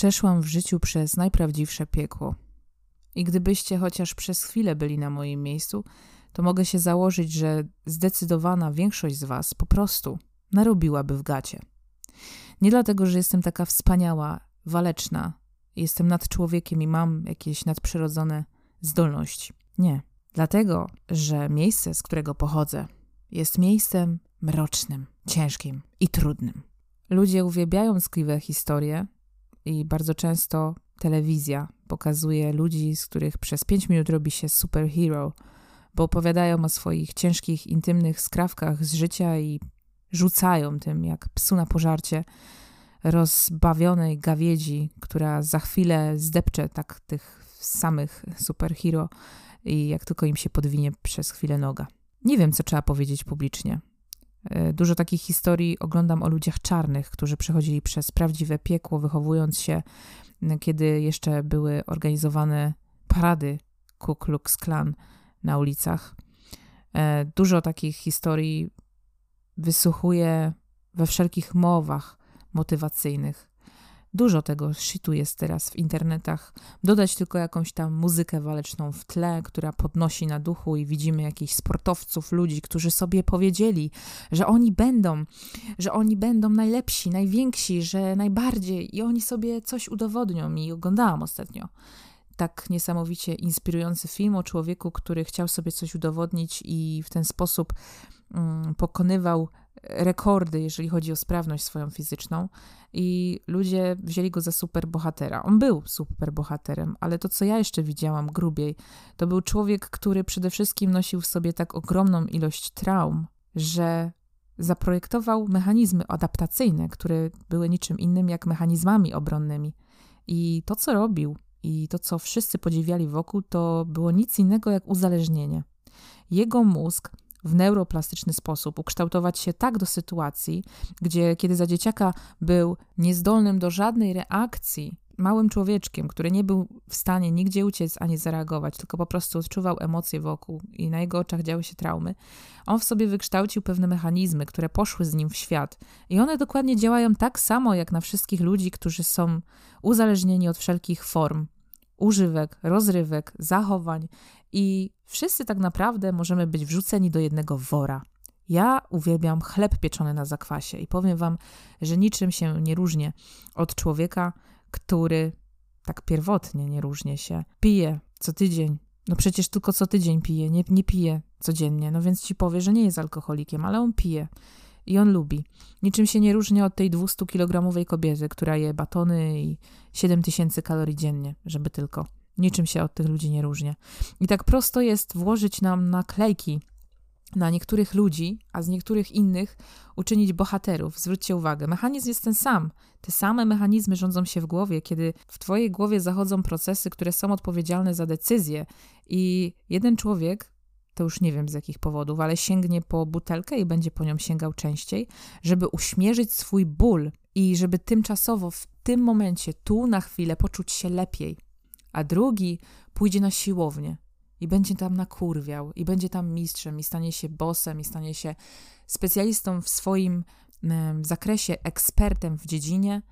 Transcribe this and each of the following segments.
Przeszłam w życiu przez najprawdziwsze piekło. I gdybyście chociaż przez chwilę byli na moim miejscu, to mogę się założyć, że zdecydowana większość z Was po prostu narobiłaby w gacie. Nie dlatego, że jestem taka wspaniała, waleczna, jestem nad człowiekiem i mam jakieś nadprzyrodzone zdolności. Nie. Dlatego, że miejsce, z którego pochodzę, jest miejscem mrocznym, ciężkim i trudnym. Ludzie uwielbiają tkliwe historie i bardzo często telewizja pokazuje ludzi, z których przez 5 minut robi się superhero, bo opowiadają o swoich ciężkich, intymnych skrawkach z życia i rzucają tym jak psu na pożarcie rozbawionej gawiedzi, która za chwilę zdepcze tak tych samych superhero i jak tylko im się podwinie przez chwilę noga. Nie wiem, co trzeba powiedzieć publicznie. E, dużo takich historii oglądam o ludziach czarnych, którzy przechodzili przez prawdziwe piekło, wychowując się, kiedy jeszcze były organizowane parady Ku Klux Klan na ulicach. E, dużo takich historii wysłuchuję we wszelkich mowach motywacyjnych. Dużo tego shitu jest teraz w internetach. Dodać tylko jakąś tam muzykę waleczną w tle, która podnosi na duchu i widzimy jakichś sportowców, ludzi, którzy sobie powiedzieli, że oni będą, że oni będą najlepsi, najwięksi, że najbardziej i oni sobie coś udowodnią. I oglądałam ostatnio tak niesamowicie inspirujący film o człowieku, który chciał sobie coś udowodnić i w ten sposób um, pokonywał rekordy, jeżeli chodzi o sprawność swoją fizyczną, i ludzie wzięli go za superbohatera. On był superbohaterem, ale to, co ja jeszcze widziałam grubiej, to był człowiek, który przede wszystkim nosił w sobie tak ogromną ilość traum, że zaprojektował mechanizmy adaptacyjne, które były niczym innym jak mechanizmami obronnymi. I to, co robił, i to, co wszyscy podziwiali wokół, to było nic innego jak uzależnienie. Jego mózg w neuroplastyczny sposób ukształtować się tak do sytuacji, gdzie kiedy za dzieciaka był niezdolnym do żadnej reakcji, małym człowieczkiem, który nie był w stanie nigdzie uciec ani zareagować, tylko po prostu odczuwał emocje wokół i na jego oczach działy się traumy, on w sobie wykształcił pewne mechanizmy, które poszły z nim w świat. I one dokładnie działają tak samo jak na wszystkich ludzi, którzy są uzależnieni od wszelkich form używek, rozrywek, zachowań i wszyscy tak naprawdę możemy być wrzuceni do jednego wora. Ja uwielbiam chleb pieczony na zakwasie i powiem wam, że niczym się nie różnię od człowieka, który tak pierwotnie nie różnie się pije co tydzień. No przecież tylko co tydzień pije, nie, nie pije codziennie, no więc ci powie, że nie jest alkoholikiem, ale on pije i on lubi. Niczym się nie różni od tej 200-kilogramowej kobiety, która je batony i 7000 kalorii dziennie, żeby tylko. Niczym się od tych ludzi nie różni. I tak prosto jest włożyć nam naklejki na niektórych ludzi, a z niektórych innych uczynić bohaterów. Zwróćcie uwagę, mechanizm jest ten sam. Te same mechanizmy rządzą się w głowie, kiedy w Twojej głowie zachodzą procesy, które są odpowiedzialne za decyzje, i jeden człowiek to już nie wiem z jakich powodów, ale sięgnie po butelkę i będzie po nią sięgał częściej, żeby uśmierzyć swój ból i żeby tymczasowo w tym momencie, tu na chwilę poczuć się lepiej. A drugi pójdzie na siłownię i będzie tam nakurwiał, i będzie tam mistrzem, i stanie się bossem, i stanie się specjalistą w swoim zakresie, ekspertem w dziedzinie,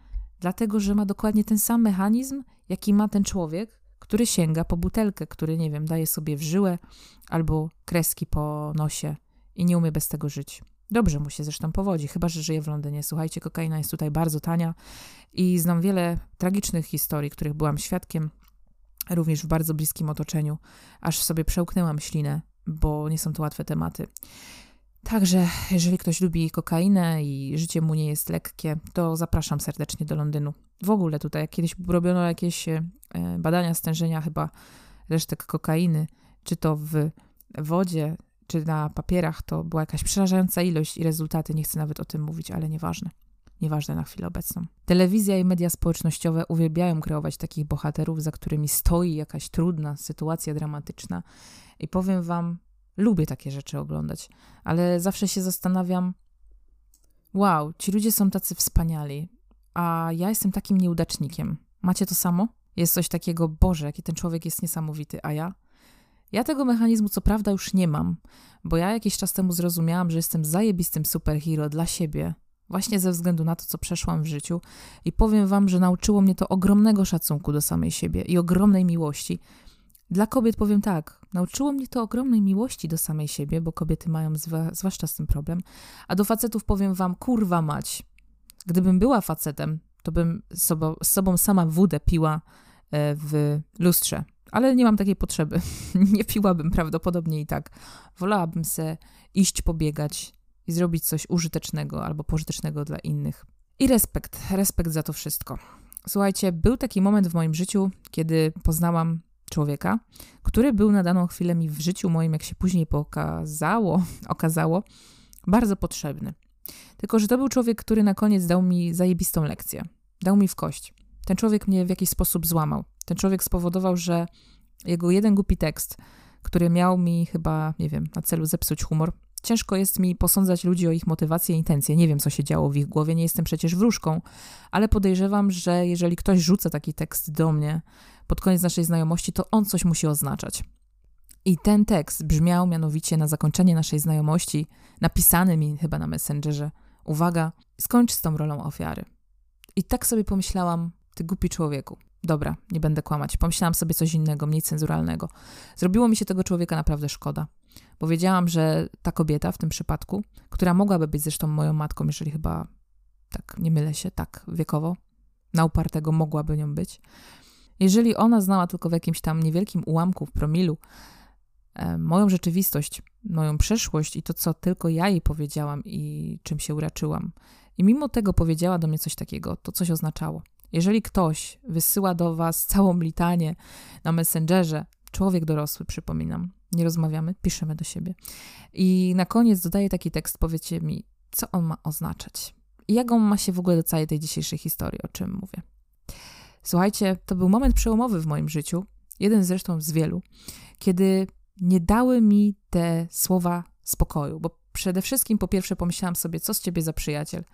dlatego że ma dokładnie ten sam mechanizm, jaki ma ten człowiek, który sięga po butelkę, który, nie wiem, daje sobie w żyłę albo kreski po nosie i nie umie bez tego żyć. Dobrze mu się zresztą powodzi, chyba że żyje w Londynie. Słuchajcie, kokaina jest tutaj bardzo tania i znam wiele tragicznych historii, których byłam świadkiem, również w bardzo bliskim otoczeniu, aż sobie przełknęłam ślinę, bo nie są to łatwe tematy. Także, jeżeli ktoś lubi kokainę i życie mu nie jest lekkie, to zapraszam serdecznie do Londynu. W ogóle tutaj, kiedyś robiono jakieś e, badania stężenia chyba resztek kokainy, czy to w wodzie, czy na papierach, to była jakaś przerażająca ilość i rezultaty. Nie chcę nawet o tym mówić, ale nieważne. Nieważne na chwilę obecną. Telewizja i media społecznościowe uwielbiają kreować takich bohaterów, za którymi stoi jakaś trudna sytuacja dramatyczna. I powiem wam, lubię takie rzeczy oglądać, ale zawsze się zastanawiam, wow, ci ludzie są tacy wspaniali, a ja jestem takim nieudacznikiem. Macie to samo? Jest coś takiego, Boże, jaki ten człowiek jest niesamowity, a ja? Ja tego mechanizmu co prawda już nie mam, bo ja jakiś czas temu zrozumiałam, że jestem zajebistym superhero dla siebie, Właśnie ze względu na to, co przeszłam w życiu, i powiem Wam, że nauczyło mnie to ogromnego szacunku do samej siebie i ogromnej miłości. Dla kobiet powiem tak, nauczyło mnie to ogromnej miłości do samej siebie, bo kobiety mają zwłaszcza z tym problem, a do facetów powiem Wam, kurwa mać. Gdybym była facetem, to bym sobą, z sobą sama wódę piła e, w lustrze. Ale nie mam takiej potrzeby. nie piłabym prawdopodobnie i tak. Wolałabym se iść pobiegać i zrobić coś użytecznego albo pożytecznego dla innych. I respekt, respekt za to wszystko. Słuchajcie, był taki moment w moim życiu, kiedy poznałam człowieka, który był na daną chwilę mi w życiu moim, jak się później pokazało, okazało, bardzo potrzebny. Tylko, że to był człowiek, który na koniec dał mi zajebistą lekcję. Dał mi w kość. Ten człowiek mnie w jakiś sposób złamał. Ten człowiek spowodował, że jego jeden głupi tekst, który miał mi chyba, nie wiem, na celu zepsuć humor, Ciężko jest mi posądzać ludzi o ich motywację i intencje. Nie wiem, co się działo w ich głowie, nie jestem przecież wróżką, ale podejrzewam, że jeżeli ktoś rzuca taki tekst do mnie pod koniec naszej znajomości, to on coś musi oznaczać. I ten tekst brzmiał mianowicie na zakończenie naszej znajomości, napisany mi chyba na Messengerze. Uwaga, skończ z tą rolą ofiary. I tak sobie pomyślałam, ty głupi człowieku. Dobra, nie będę kłamać. Pomyślałam sobie coś innego, mniej cenzuralnego. Zrobiło mi się tego człowieka naprawdę szkoda. Bo wiedziałam, że ta kobieta w tym przypadku, która mogłaby być zresztą moją matką, jeżeli chyba tak nie mylę się, tak wiekowo, na upartego mogłaby nią być. Jeżeli ona znała tylko w jakimś tam niewielkim ułamku, w promilu, e, moją rzeczywistość, moją przeszłość i to, co tylko ja jej powiedziałam i czym się uraczyłam, i mimo tego powiedziała do mnie coś takiego, to coś oznaczało. Jeżeli ktoś wysyła do was całą litanię na Messengerze, człowiek dorosły, przypominam, nie rozmawiamy, piszemy do siebie. I na koniec dodaję taki tekst, powiedzcie mi, co on ma oznaczać. I jak on ma się w ogóle do całej tej dzisiejszej historii, o czym mówię. Słuchajcie, to był moment przełomowy w moim życiu, jeden zresztą z wielu, kiedy nie dały mi te słowa spokoju, bo przede wszystkim po pierwsze pomyślałam sobie, co z ciebie za przyjaciel,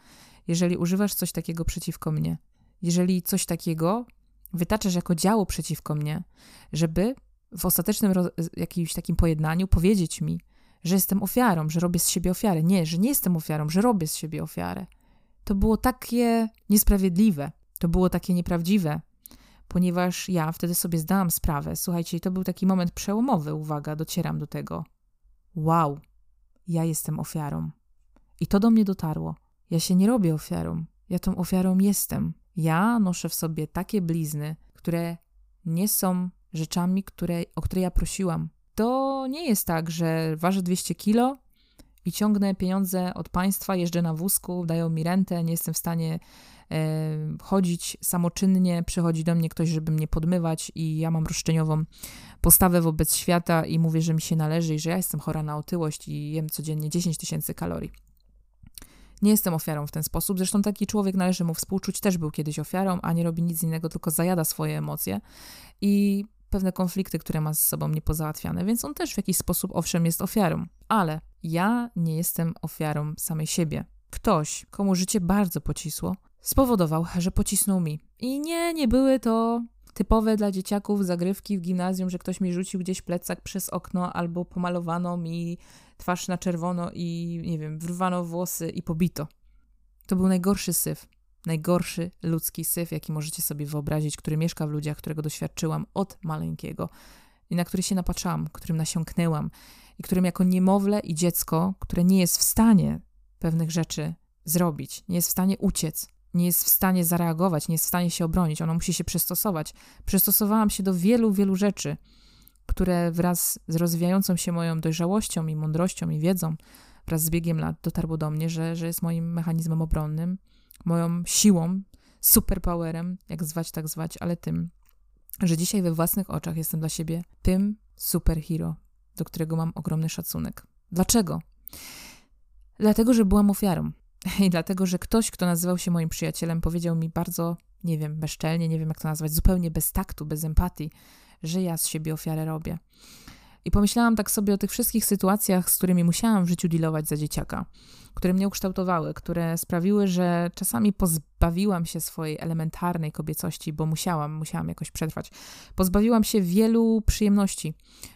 jeżeli używasz coś takiego przeciwko mnie, jeżeli coś takiego wytaczasz jako działo przeciwko mnie, żeby w ostatecznym jakimś takim pojednaniu powiedzieć mi, że jestem ofiarą, że robię z siebie ofiarę. Nie, że nie jestem ofiarą, że robię z siebie ofiarę. To było takie niesprawiedliwe, to było takie nieprawdziwe, ponieważ ja wtedy sobie zdałam sprawę. Słuchajcie, to był taki moment przełomowy, uwaga, docieram do tego. Wow, ja jestem ofiarą. I to do mnie dotarło. Ja się nie robię ofiarą, ja tą ofiarą jestem. Ja noszę w sobie takie blizny, które nie są rzeczami, które, o które ja prosiłam. To nie jest tak, że ważę 200 kilo i ciągnę pieniądze od państwa, jeżdżę na wózku, dają mi rentę, nie jestem w stanie e, chodzić samoczynnie, przychodzi do mnie ktoś, żeby mnie podmywać i ja mam roszczeniową postawę wobec świata i mówię, że mi się należy i że ja jestem chora na otyłość i jem codziennie 10 tysięcy kalorii. Nie jestem ofiarą w ten sposób. Zresztą taki człowiek należy mu współczuć, też był kiedyś ofiarą, a nie robi nic innego, tylko zajada swoje emocje i pewne konflikty, które ma z sobą niepozałatwiane, więc on też w jakiś sposób, owszem, jest ofiarą. Ale ja nie jestem ofiarą samej siebie. Ktoś, komu życie bardzo pocisło, spowodował, że pocisnął mi. I nie, nie były to typowe dla dzieciaków zagrywki w gimnazjum, że ktoś mi rzucił gdzieś plecak przez okno albo pomalowano mi twarz na czerwono i, nie wiem, wyrwano włosy i pobito. To był najgorszy syf. Najgorszy ludzki syf, jaki możecie sobie wyobrazić, który mieszka w ludziach, którego doświadczyłam od maleńkiego i na który się napatrzałam, którym nasiąknęłam i którym jako niemowlę i dziecko, które nie jest w stanie pewnych rzeczy zrobić, nie jest w stanie uciec, nie jest w stanie zareagować, nie jest w stanie się obronić, ono musi się przystosować. Przystosowałam się do wielu, wielu rzeczy, które wraz z rozwijającą się moją dojrzałością i mądrością i wiedzą, wraz z biegiem lat dotarło do mnie, że, że jest moim mechanizmem obronnym, moją siłą, superpowerem, jak zwać, tak zwać, ale tym, że dzisiaj we własnych oczach jestem dla siebie tym superhero, do którego mam ogromny szacunek. Dlaczego? Dlatego, że byłam ofiarą. I dlatego, że ktoś, kto nazywał się moim przyjacielem, powiedział mi bardzo, nie wiem, bezczelnie, nie wiem jak to nazwać, zupełnie bez taktu, bez empatii, że ja z siebie ofiarę robię. I pomyślałam tak sobie o tych wszystkich sytuacjach, z którymi musiałam w życiu dealować za dzieciaka, które mnie ukształtowały, które sprawiły, że czasami pozbawiłam się swojej elementarnej kobiecości, bo musiałam, musiałam jakoś przetrwać. Pozbawiłam się wielu przyjemności,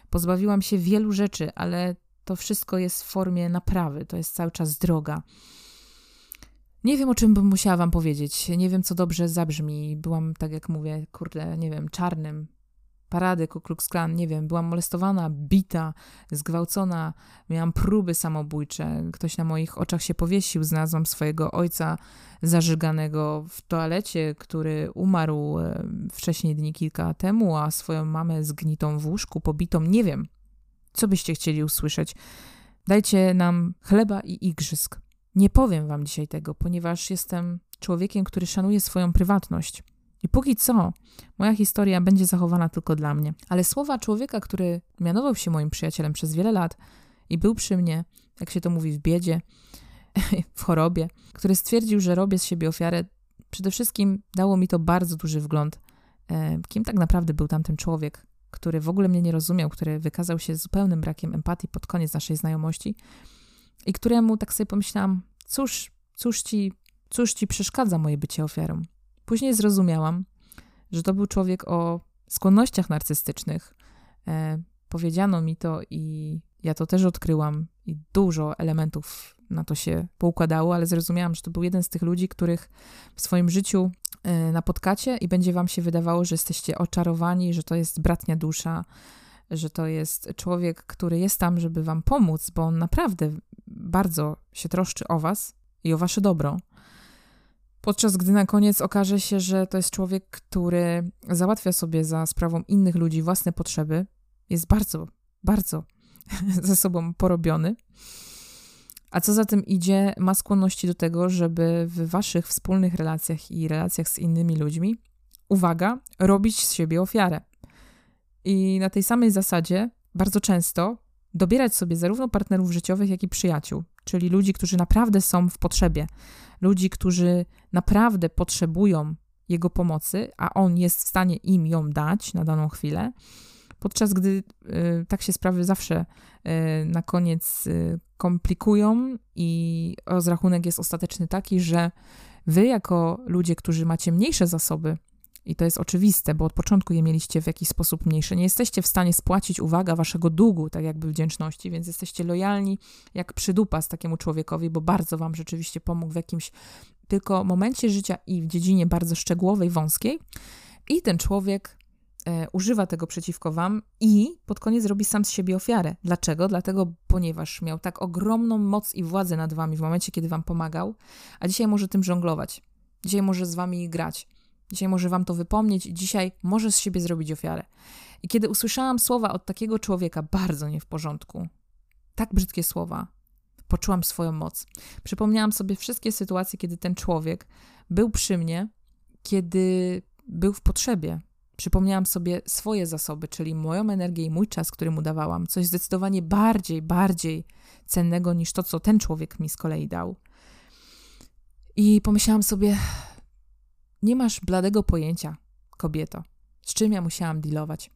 pozbawiłam się wielu rzeczy, ale to wszystko jest w formie naprawy, to jest cały czas droga. Nie wiem, o czym bym musiała wam powiedzieć. Nie wiem, co dobrze zabrzmi. Byłam, tak jak mówię, kurde, nie wiem, czarnym. Parady Ku Klux Klan, nie wiem, byłam molestowana, bita, zgwałcona, miałam próby samobójcze, ktoś na moich oczach się powiesił, znalazłam swojego ojca zażyganego w toalecie, który umarł e, wcześniej dni kilka temu, a swoją mamę zgnitą w łóżku, pobitą, nie wiem. Co byście chcieli usłyszeć? Dajcie nam chleba i igrzysk. Nie powiem wam dzisiaj tego, ponieważ jestem człowiekiem, który szanuje swoją prywatność. I póki co, moja historia będzie zachowana tylko dla mnie. Ale słowa człowieka, który mianował się moim przyjacielem przez wiele lat i był przy mnie, jak się to mówi, w biedzie, w chorobie, który stwierdził, że robię z siebie ofiarę, przede wszystkim dało mi to bardzo duży wgląd, e, kim tak naprawdę był tamten człowiek, który w ogóle mnie nie rozumiał, który wykazał się zupełnym brakiem empatii pod koniec naszej znajomości i któremu tak sobie pomyślałam, cóż, cóż ci, cóż ci przeszkadza moje bycie ofiarą? Później zrozumiałam, że to był człowiek o skłonnościach narcystycznych. E, powiedziano mi to i ja to też odkryłam i dużo elementów na to się poukładało, ale zrozumiałam, że to był jeden z tych ludzi, których w swoim życiu e, napotkacie i będzie wam się wydawało, że jesteście oczarowani, że to jest bratnia dusza, że to jest człowiek, który jest tam, żeby wam pomóc, bo on naprawdę bardzo się troszczy o was i o wasze dobro. Podczas gdy na koniec okaże się, że to jest człowiek, który załatwia sobie za sprawą innych ludzi własne potrzeby, jest bardzo, bardzo ze sobą porobiony. A co za tym idzie, ma skłonności do tego, żeby w waszych wspólnych relacjach i relacjach z innymi ludźmi, uwaga, robić z siebie ofiarę. I na tej samej zasadzie bardzo często dobierać sobie zarówno partnerów życiowych, jak i przyjaciół, czyli ludzi, którzy naprawdę są w potrzebie, ludzi, którzy naprawdę potrzebują jego pomocy, a on jest w stanie im ją dać na daną chwilę. Podczas gdy y, tak się sprawy zawsze y, na koniec y, komplikują i rozrachunek jest ostateczny taki, że wy, jako ludzie, którzy macie mniejsze zasoby, i to jest oczywiste, bo od początku je mieliście w jakiś sposób mniejsze. Nie jesteście w stanie spłacić, uwaga, waszego długu, tak jakby wdzięczności, więc jesteście lojalni jak przydupas takiemu człowiekowi, bo bardzo wam rzeczywiście pomógł w jakimś tylko momencie życia i w dziedzinie bardzo szczegółowej, wąskiej. I ten człowiek e, używa tego przeciwko wam i pod koniec robi sam z siebie ofiarę. Dlaczego? Dlatego, ponieważ miał tak ogromną moc i władzę nad wami w momencie, kiedy wam pomagał, a dzisiaj może tym żonglować. Dzisiaj może z wami grać Dzisiaj może wam to wypomnieć i dzisiaj może z siebie zrobić ofiarę. I kiedy usłyszałam słowa od takiego człowieka, bardzo nie w porządku, tak brzydkie słowa, poczułam swoją moc. Przypomniałam sobie wszystkie sytuacje, kiedy ten człowiek był przy mnie, kiedy był w potrzebie. Przypomniałam sobie swoje zasoby, czyli moją energię i mój czas, który mu dawałam, coś zdecydowanie bardziej, bardziej cennego niż to, co ten człowiek mi z kolei dał. I pomyślałam sobie, nie masz bladego pojęcia, kobieto, z czym ja musiałam dealować.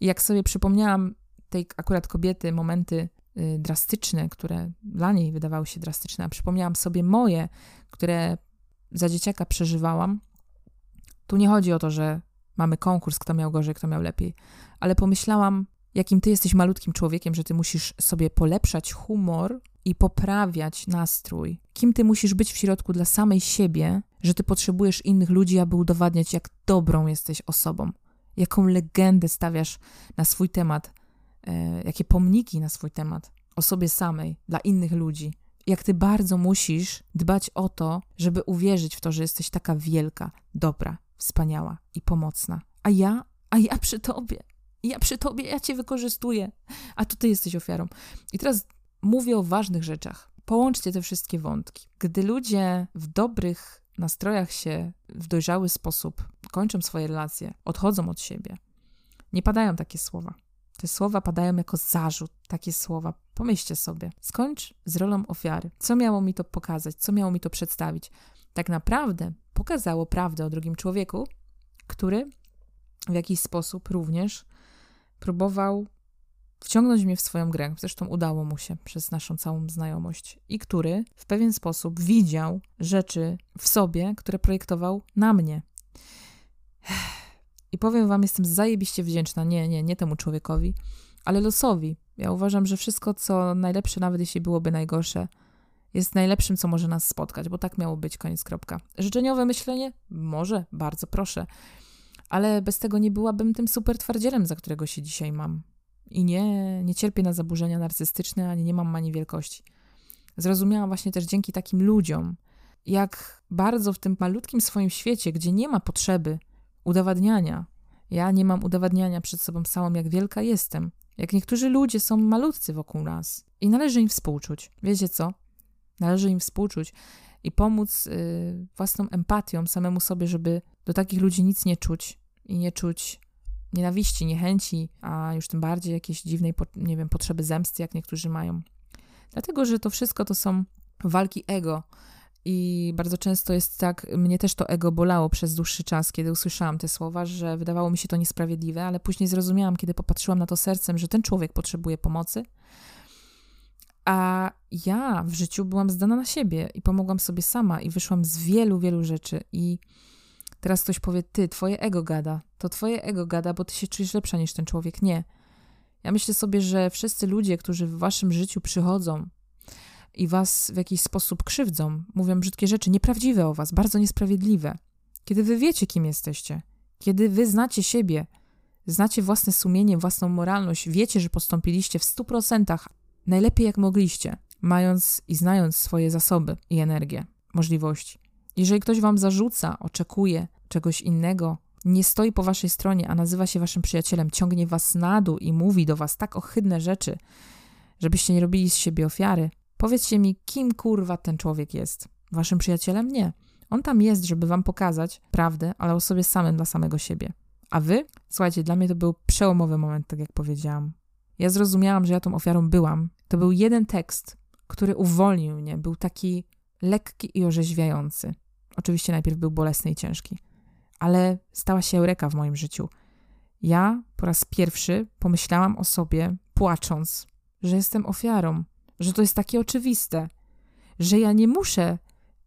I jak sobie przypomniałam tej akurat kobiety momenty y, drastyczne, które dla niej wydawały się drastyczne, a przypomniałam sobie moje, które za dzieciaka przeżywałam, tu nie chodzi o to, że mamy konkurs, kto miał gorzej, kto miał lepiej, ale pomyślałam, jakim ty jesteś malutkim człowiekiem, że ty musisz sobie polepszać humor i poprawiać nastrój. Kim ty musisz być w środku dla samej siebie, że ty potrzebujesz innych ludzi, aby udowadniać, jak dobrą jesteś osobą. Jaką legendę stawiasz na swój temat, e, jakie pomniki na swój temat o sobie samej, dla innych ludzi. Jak ty bardzo musisz dbać o to, żeby uwierzyć w to, że jesteś taka wielka, dobra, wspaniała i pomocna. A ja, a ja przy tobie, ja przy tobie, ja cię wykorzystuję, a to ty jesteś ofiarą. I teraz mówię o ważnych rzeczach. Połączcie te wszystkie wątki. Gdy ludzie w dobrych nastrojach się w dojrzały sposób kończą swoje relacje, odchodzą od siebie, nie padają takie słowa. Te słowa padają jako zarzut, takie słowa. Pomyślcie sobie, skończ z rolą ofiary. Co miało mi to pokazać? Co miało mi to przedstawić? Tak naprawdę pokazało prawdę o drugim człowieku, który w jakiś sposób również próbował wciągnąć mnie w swoją grę. Zresztą udało mu się przez naszą całą znajomość. I który w pewien sposób widział rzeczy w sobie, które projektował na mnie. I powiem wam, jestem zajebiście wdzięczna. Nie, nie, nie temu człowiekowi, ale losowi. Ja uważam, że wszystko, co najlepsze, nawet jeśli byłoby najgorsze, jest najlepszym, co może nas spotkać, bo tak miało być, koniec kropka. Życzeniowe myślenie? Może, bardzo proszę. Ale bez tego nie byłabym tym super twardzielem, za którego się dzisiaj mam. I nie, nie cierpię na zaburzenia narcystyczne, ani nie mam mani wielkości. Zrozumiałam właśnie też dzięki takim ludziom, jak bardzo w tym malutkim swoim świecie, gdzie nie ma potrzeby udowadniania, ja nie mam udowadniania przed sobą samą, jak wielka jestem. Jak niektórzy ludzie są malutcy wokół nas i należy im współczuć. Wiecie co? Należy im współczuć i pomóc y, własną empatią samemu sobie, żeby do takich ludzi nic nie czuć i nie czuć nienawiści, niechęci, a już tym bardziej jakiejś dziwnej, nie wiem, potrzeby zemsty, jak niektórzy mają. Dlatego, że to wszystko to są walki ego. I bardzo często jest tak, mnie też to ego bolało przez dłuższy czas, kiedy usłyszałam te słowa, że wydawało mi się to niesprawiedliwe, ale później zrozumiałam, kiedy popatrzyłam na to sercem, że ten człowiek potrzebuje pomocy, a ja w życiu byłam zdana na siebie i pomogłam sobie sama i wyszłam z wielu, wielu rzeczy. I teraz ktoś powie, ty, twoje ego gada. To twoje ego gada, bo ty się czujesz lepsza niż ten człowiek. Nie. Ja myślę sobie, że wszyscy ludzie, którzy w waszym życiu przychodzą i was w jakiś sposób krzywdzą, mówią brzydkie rzeczy, nieprawdziwe o was, bardzo niesprawiedliwe. Kiedy wy wiecie, kim jesteście, kiedy wy znacie siebie, znacie własne sumienie, własną moralność, wiecie, że postąpiliście w stu procentach najlepiej jak mogliście, mając i znając swoje zasoby i energię, możliwości. Jeżeli ktoś wam zarzuca, oczekuje czegoś innego, nie stoi po waszej stronie, a nazywa się waszym przyjacielem, ciągnie was na dół i mówi do was tak ohydne rzeczy, żebyście nie robili z siebie ofiary, powiedzcie mi, kim kurwa ten człowiek jest? Waszym przyjacielem? Nie. On tam jest, żeby wam pokazać prawdę, ale o sobie samym dla samego siebie. A wy? Słuchajcie, dla mnie to był przełomowy moment, tak jak powiedziałam. Ja zrozumiałam, że ja tą ofiarą byłam. To był jeden tekst, który uwolnił mnie. Był taki lekki i orzeźwiający. Oczywiście najpierw był bolesny i ciężki, ale stała się eureka w moim życiu. Ja po raz pierwszy pomyślałam o sobie, płacząc, że jestem ofiarą, że to jest takie oczywiste, że ja nie muszę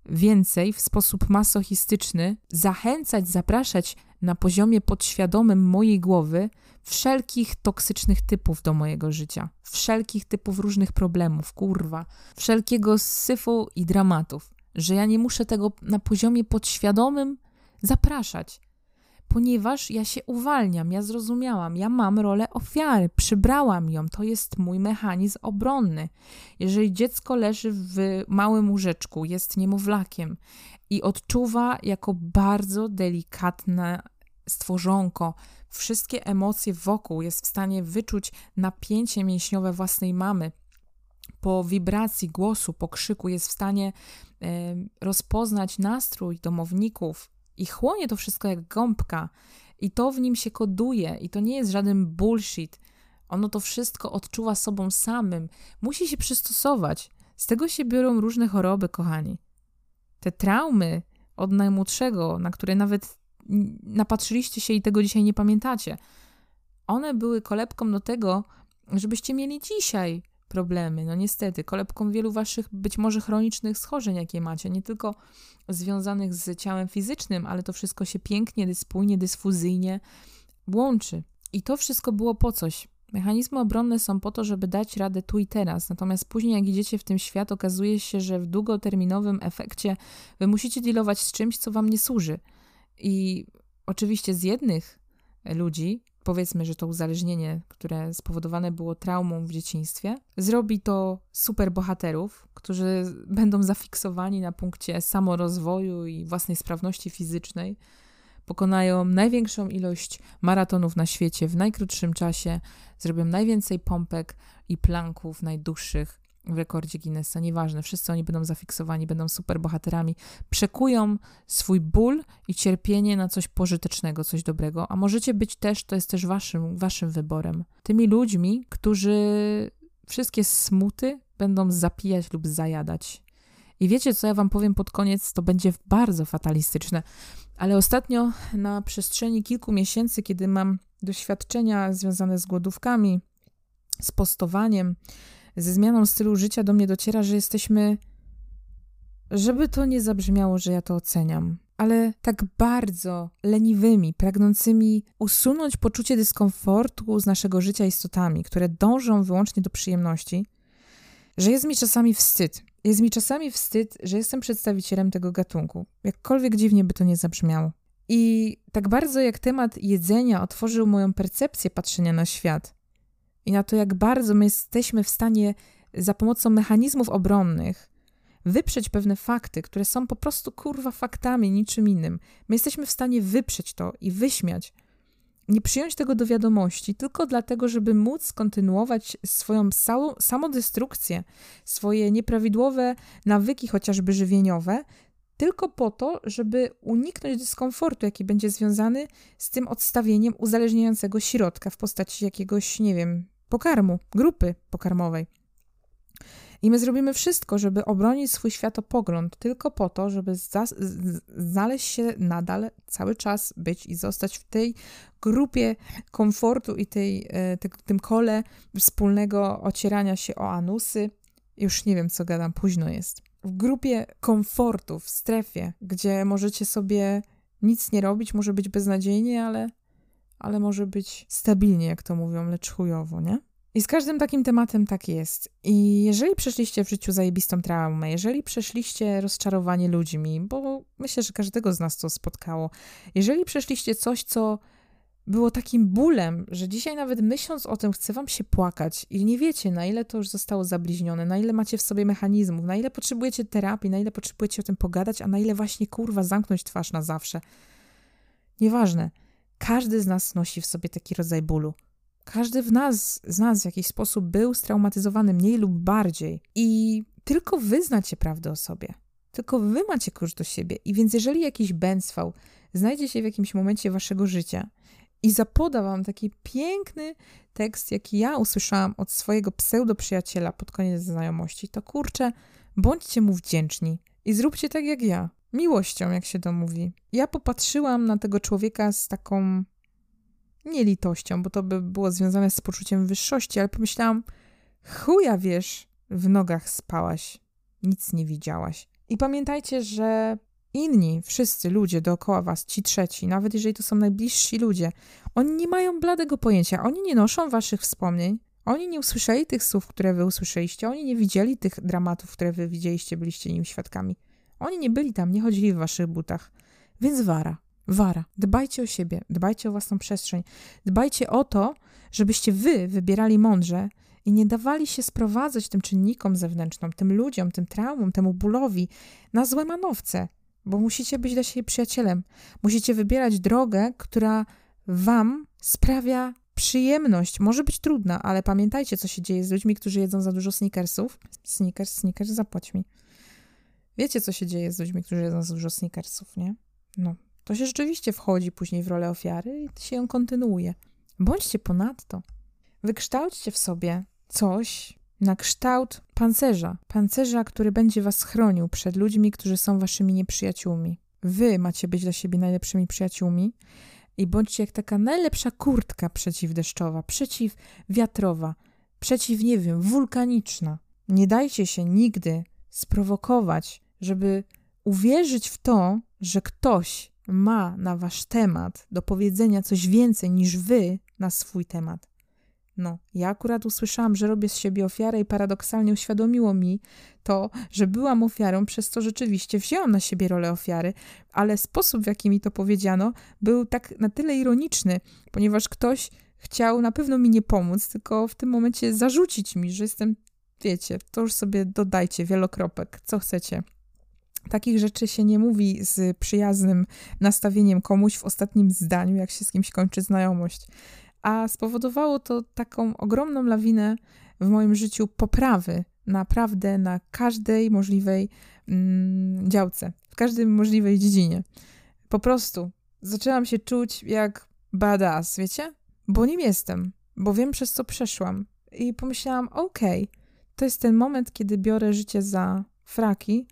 więcej w sposób masochistyczny zachęcać, zapraszać na poziomie podświadomym mojej głowy wszelkich toksycznych typów do mojego życia, wszelkich typów różnych problemów, kurwa, wszelkiego syfu i dramatów, że ja nie muszę tego na poziomie podświadomym zapraszać, ponieważ ja się uwalniam, ja zrozumiałam, ja mam rolę ofiary, przybrałam ją, to jest mój mechanizm obronny. Jeżeli dziecko leży w małym łóżeczku, jest niemowlakiem i odczuwa jako bardzo delikatne stworzonko wszystkie emocje wokół, jest w stanie wyczuć napięcie mięśniowe własnej mamy, po wibracji głosu, po krzyku jest w stanie rozpoznać nastrój domowników, i chłonie to wszystko jak gąbka i to w nim się koduje i to nie jest żaden bullshit. Ono to wszystko odczuwa sobą samym, musi się przystosować. Z tego się biorą różne choroby, kochani. Te traumy od najmłodszego, na które nawet napatrzyliście się i tego dzisiaj nie pamiętacie, one były kolebką do tego, żebyście mieli dzisiaj problemy. No niestety, kolebką wielu waszych być może chronicznych schorzeń, jakie macie, nie tylko związanych z ciałem fizycznym, ale to wszystko się pięknie, spójnie, dysfuzyjnie łączy. I to wszystko było po coś. Mechanizmy obronne są po to, żeby dać radę tu i teraz, natomiast później, jak idziecie w tym świat, okazuje się, że w długoterminowym efekcie wy musicie dealować z czymś, co wam nie służy. I oczywiście z jednych ludzi powiedzmy, że to uzależnienie, które spowodowane było traumą w dzieciństwie, zrobi to super bohaterów, którzy będą zafiksowani na punkcie samorozwoju i własnej sprawności fizycznej, pokonają największą ilość maratonów na świecie w najkrótszym czasie, zrobią najwięcej pompek i planków najdłuższych w rekordzie Guinnessa, nieważne, wszyscy oni będą zafiksowani, będą super bohaterami, przekują swój ból i cierpienie na coś pożytecznego, coś dobrego, a możecie być też, to jest też waszym, waszym wyborem, tymi ludźmi, którzy wszystkie smuty będą zapijać lub zajadać. I wiecie, co ja wam powiem pod koniec, to będzie bardzo fatalistyczne, ale ostatnio na przestrzeni kilku miesięcy, kiedy mam doświadczenia związane z głodówkami, z postowaniem, ze zmianą stylu życia do mnie dociera, że jesteśmy, żeby to nie zabrzmiało, że ja to oceniam, ale tak bardzo leniwymi, pragnącymi usunąć poczucie dyskomfortu z naszego życia istotami, które dążą wyłącznie do przyjemności, że jest mi czasami wstyd. Jest mi czasami wstyd, że jestem przedstawicielem tego gatunku, jakkolwiek dziwnie by to nie zabrzmiało. I tak bardzo jak temat jedzenia otworzył moją percepcję patrzenia na świat i na to, jak bardzo my jesteśmy w stanie za pomocą mechanizmów obronnych wyprzeć pewne fakty, które są po prostu kurwa faktami, niczym innym. My jesteśmy w stanie wyprzeć to i wyśmiać, nie przyjąć tego do wiadomości, tylko dlatego, żeby móc kontynuować swoją samodestrukcję, swoje nieprawidłowe nawyki, chociażby żywieniowe, tylko po to, żeby uniknąć dyskomfortu, jaki będzie związany z tym odstawieniem uzależniającego środka w postaci jakiegoś, nie wiem, pokarmu, grupy pokarmowej. I my zrobimy wszystko, żeby obronić swój światopogląd, tylko po to, żeby znaleźć się nadal, cały czas być i zostać w tej grupie komfortu i tej, e, te, tym kole wspólnego ocierania się o anusy. Już nie wiem, co gadam, późno jest. W grupie komfortu, w strefie, gdzie możecie sobie nic nie robić, może być beznadziejnie, ale, ale może być stabilnie, jak to mówią, lecz chujowo, nie? I z każdym takim tematem tak jest. I jeżeli przeszliście w życiu zajebistą traumę, jeżeli przeszliście rozczarowanie ludźmi, bo myślę, że każdego z nas to spotkało, jeżeli przeszliście coś, co było takim bólem, że dzisiaj nawet myśląc o tym chce wam się płakać i nie wiecie, na ile to już zostało zabliźnione, na ile macie w sobie mechanizmów, na ile potrzebujecie terapii, na ile potrzebujecie o tym pogadać, a na ile właśnie kurwa zamknąć twarz na zawsze. Nieważne. Każdy z nas nosi w sobie taki rodzaj bólu. Każdy w nas, z nas w jakiś sposób był straumatyzowany mniej lub bardziej i tylko wy znacie prawdę o sobie. Tylko wy macie klucz do siebie. I więc jeżeli jakiś bęcwał znajdzie się w jakimś momencie waszego życia i zapoda wam taki piękny tekst, jaki ja usłyszałam od swojego pseudo-przyjaciela pod koniec znajomości, to kurczę, bądźcie mu wdzięczni i zróbcie tak jak ja. Miłością, jak się to mówi. Ja popatrzyłam na tego człowieka z taką nie litością, bo to by było związane z poczuciem wyższości, ale pomyślałam, chuja wiesz, w nogach spałaś, nic nie widziałaś. I pamiętajcie, że inni, wszyscy ludzie dookoła was, ci trzeci, nawet jeżeli to są najbliżsi ludzie, oni nie mają bladego pojęcia, oni nie noszą waszych wspomnień, oni nie usłyszeli tych słów, które wy usłyszeliście, oni nie widzieli tych dramatów, które wy widzieliście, byliście nim świadkami. Oni nie byli tam, nie chodzili w waszych butach. Więc wara. Wara. Dbajcie o siebie, dbajcie o własną przestrzeń, dbajcie o to, żebyście wy wybierali mądrze i nie dawali się sprowadzać tym czynnikom zewnętrznym, tym ludziom, tym traumom, temu bólowi na złe manowce, bo musicie być dla siebie przyjacielem. Musicie wybierać drogę, która wam sprawia przyjemność. Może być trudna, ale pamiętajcie, co się dzieje z ludźmi, którzy jedzą za dużo sneakersów. Sneakers, sneakers, zapłać mi. Wiecie, co się dzieje z ludźmi, którzy jedzą za dużo sneakersów, nie? No, to się rzeczywiście wchodzi później w rolę ofiary i się ją kontynuuje. Bądźcie ponadto. Wykształćcie w sobie coś na kształt pancerza. Pancerza, który będzie was chronił przed ludźmi, którzy są waszymi nieprzyjaciółmi. Wy macie być dla siebie najlepszymi przyjaciółmi i bądźcie jak taka najlepsza kurtka przeciwdeszczowa, przeciwwiatrowa, przeciw, nie wiem, wulkaniczna. Nie dajcie się nigdy sprowokować, żeby uwierzyć w to, że ktoś ma na wasz temat do powiedzenia coś więcej niż wy na swój temat. No, ja akurat usłyszałam, że robię z siebie ofiarę i paradoksalnie uświadomiło mi to, że byłam ofiarą, przez co rzeczywiście wzięłam na siebie rolę ofiary, ale sposób, w jaki mi to powiedziano, był tak na tyle ironiczny, ponieważ ktoś chciał na pewno mi nie pomóc, tylko w tym momencie zarzucić mi, że jestem, wiecie, to już sobie dodajcie wielokropek, co chcecie. Takich rzeczy się nie mówi z przyjaznym nastawieniem komuś w ostatnim zdaniu, jak się z kimś kończy znajomość. A spowodowało to taką ogromną lawinę w moim życiu poprawy, naprawdę na każdej możliwej mm, działce, w każdej możliwej dziedzinie. Po prostu zaczęłam się czuć jak badass, wiecie? Bo nim jestem, bo wiem przez co przeszłam. I pomyślałam, okej, okay, to jest ten moment, kiedy biorę życie za fraki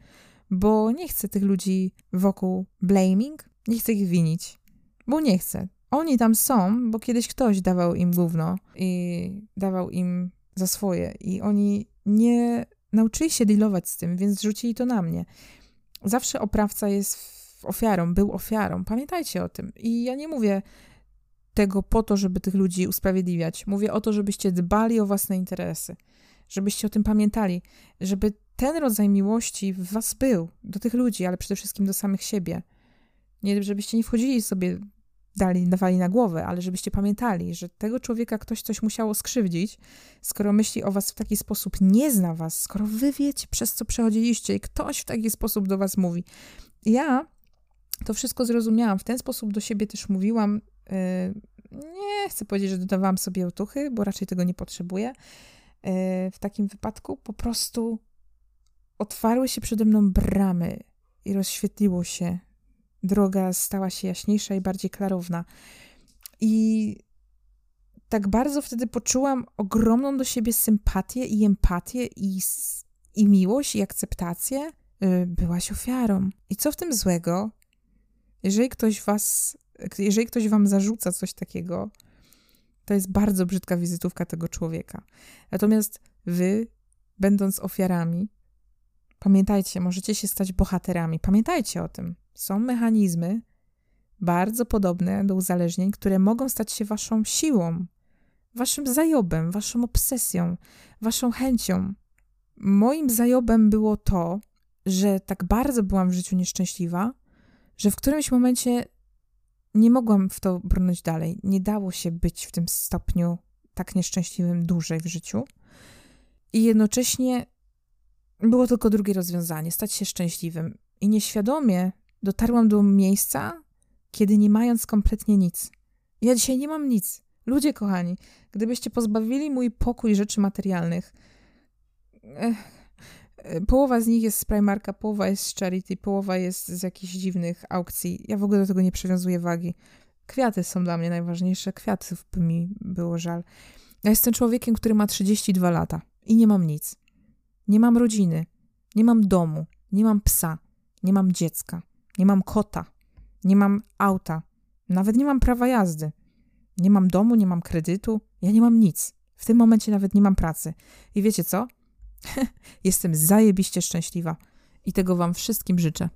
bo nie chcę tych ludzi wokół blaming, nie chcę ich winić, bo nie chcę. Oni tam są, bo kiedyś ktoś dawał im gówno i dawał im za swoje i oni nie nauczyli się dealować z tym, więc rzucili to na mnie. Zawsze oprawca jest ofiarą, był ofiarą. Pamiętajcie o tym. I ja nie mówię tego po to, żeby tych ludzi usprawiedliwiać. Mówię o to, żebyście dbali o własne interesy, żebyście o tym pamiętali, żeby ten rodzaj miłości w was był, do tych ludzi, ale przede wszystkim do samych siebie. Nie, żebyście nie wchodzili sobie, dali, dawali na głowę, ale żebyście pamiętali, że tego człowieka ktoś coś musiało skrzywdzić, skoro myśli o was w taki sposób, nie zna was, skoro wy wiecie, przez co przechodziliście i ktoś w taki sposób do was mówi. Ja to wszystko zrozumiałam. W ten sposób do siebie też mówiłam. Yy, nie chcę powiedzieć, że dodawałam sobie otuchy, bo raczej tego nie potrzebuję. Yy, w takim wypadku po prostu otwarły się przede mną bramy i rozświetliło się. Droga stała się jaśniejsza i bardziej klarowna. I tak bardzo wtedy poczułam ogromną do siebie sympatię i empatię i, i miłość i akceptację. Yy, byłaś ofiarą. I co w tym złego, jeżeli ktoś was, jeżeli ktoś wam zarzuca coś takiego, to jest bardzo brzydka wizytówka tego człowieka. Natomiast wy, będąc ofiarami, pamiętajcie, możecie się stać bohaterami. Pamiętajcie o tym. Są mechanizmy bardzo podobne do uzależnień, które mogą stać się waszą siłą, waszym zajobem, waszą obsesją, waszą chęcią. Moim zajobem było to, że tak bardzo byłam w życiu nieszczęśliwa, że w którymś momencie nie mogłam w to brnąć dalej. Nie dało się być w tym stopniu tak nieszczęśliwym dłużej w życiu. I jednocześnie było tylko drugie rozwiązanie stać się szczęśliwym. I nieświadomie dotarłam do miejsca, kiedy nie mając kompletnie nic. Ja dzisiaj nie mam nic. Ludzie kochani, gdybyście pozbawili mój pokój rzeczy materialnych, Połowa z nich jest z Primarka, połowa jest z Charity, połowa jest z jakichś dziwnych aukcji. Ja w ogóle do tego nie przywiązuję wagi. Kwiaty są dla mnie najważniejsze. Kwiatów by mi było żal. Ja jestem człowiekiem, który ma 32 lata i nie mam nic. Nie mam rodziny, nie mam domu, nie mam psa, nie mam dziecka, nie mam kota, nie mam auta, nawet nie mam prawa jazdy. Nie mam domu, nie mam kredytu, ja nie mam nic. W tym momencie nawet nie mam pracy. I wiecie co? Jestem zajebiście szczęśliwa i tego Wam wszystkim życzę.